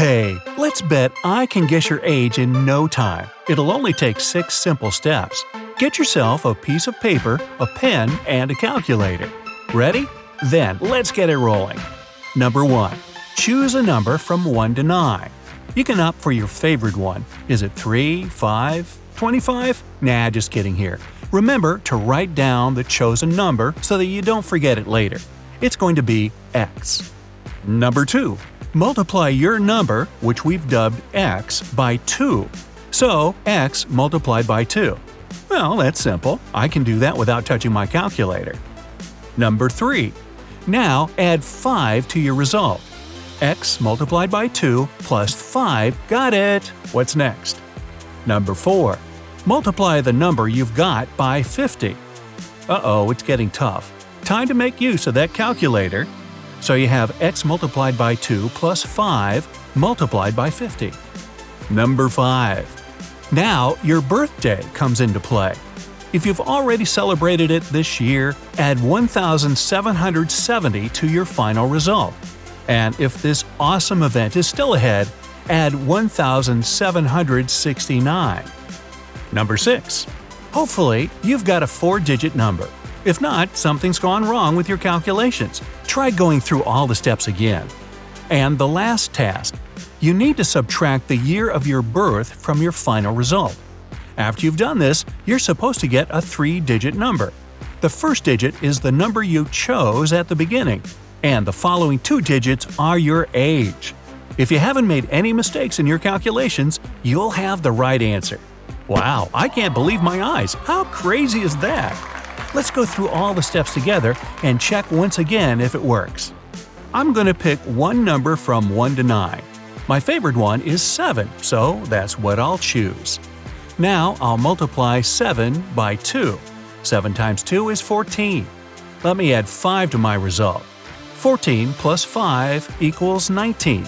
Hey, let's bet I can guess your age in no time. It'll only take six simple steps. Get yourself a piece of paper, a pen, and a calculator. Ready? Then let's get it rolling. Number 1. Choose a number from 1 to 9. You can opt for your favorite one. Is it 3, 5, 25? Nah, just kidding here. Remember to write down the chosen number so that you don't forget it later. It's going to be X. Number 2. Multiply your number, which we've dubbed x, by 2. So, x multiplied by 2. Well, that's simple. I can do that without touching my calculator. Number 3. Now add 5 to your result. x multiplied by 2 plus 5, got it! What's next? Number 4. Multiply the number you've got by 50. Uh oh, it's getting tough. Time to make use of that calculator so you have x multiplied by 2 plus 5 multiplied by 50. Number 5. Now your birthday comes into play. If you've already celebrated it this year, add 1,770 to your final result. And if this awesome event is still ahead, add 1,769. Number 6. Hopefully, you've got a four digit number. If not, something's gone wrong with your calculations. Try going through all the steps again. And the last task you need to subtract the year of your birth from your final result. After you've done this, you're supposed to get a three digit number. The first digit is the number you chose at the beginning, and the following two digits are your age. If you haven't made any mistakes in your calculations, you'll have the right answer. Wow, I can't believe my eyes! How crazy is that? Let's go through all the steps together and check once again if it works. I'm going to pick one number from 1 to 9. My favorite one is 7, so that's what I'll choose. Now I'll multiply 7 by 2. 7 times 2 is 14. Let me add 5 to my result. 14 plus 5 equals 19.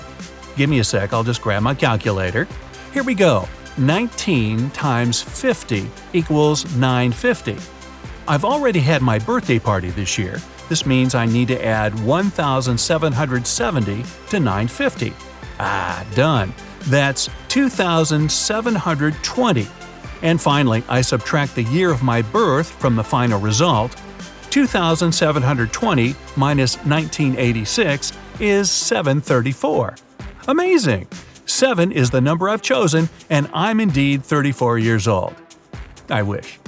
Give me a sec, I'll just grab my calculator. Here we go. 19 times 50 equals 950. I've already had my birthday party this year. This means I need to add 1,770 to 950. Ah, done. That's 2,720. And finally, I subtract the year of my birth from the final result. 2,720 minus 1986 is 734. Amazing! 7 is the number I've chosen, and I'm indeed 34 years old. I wish.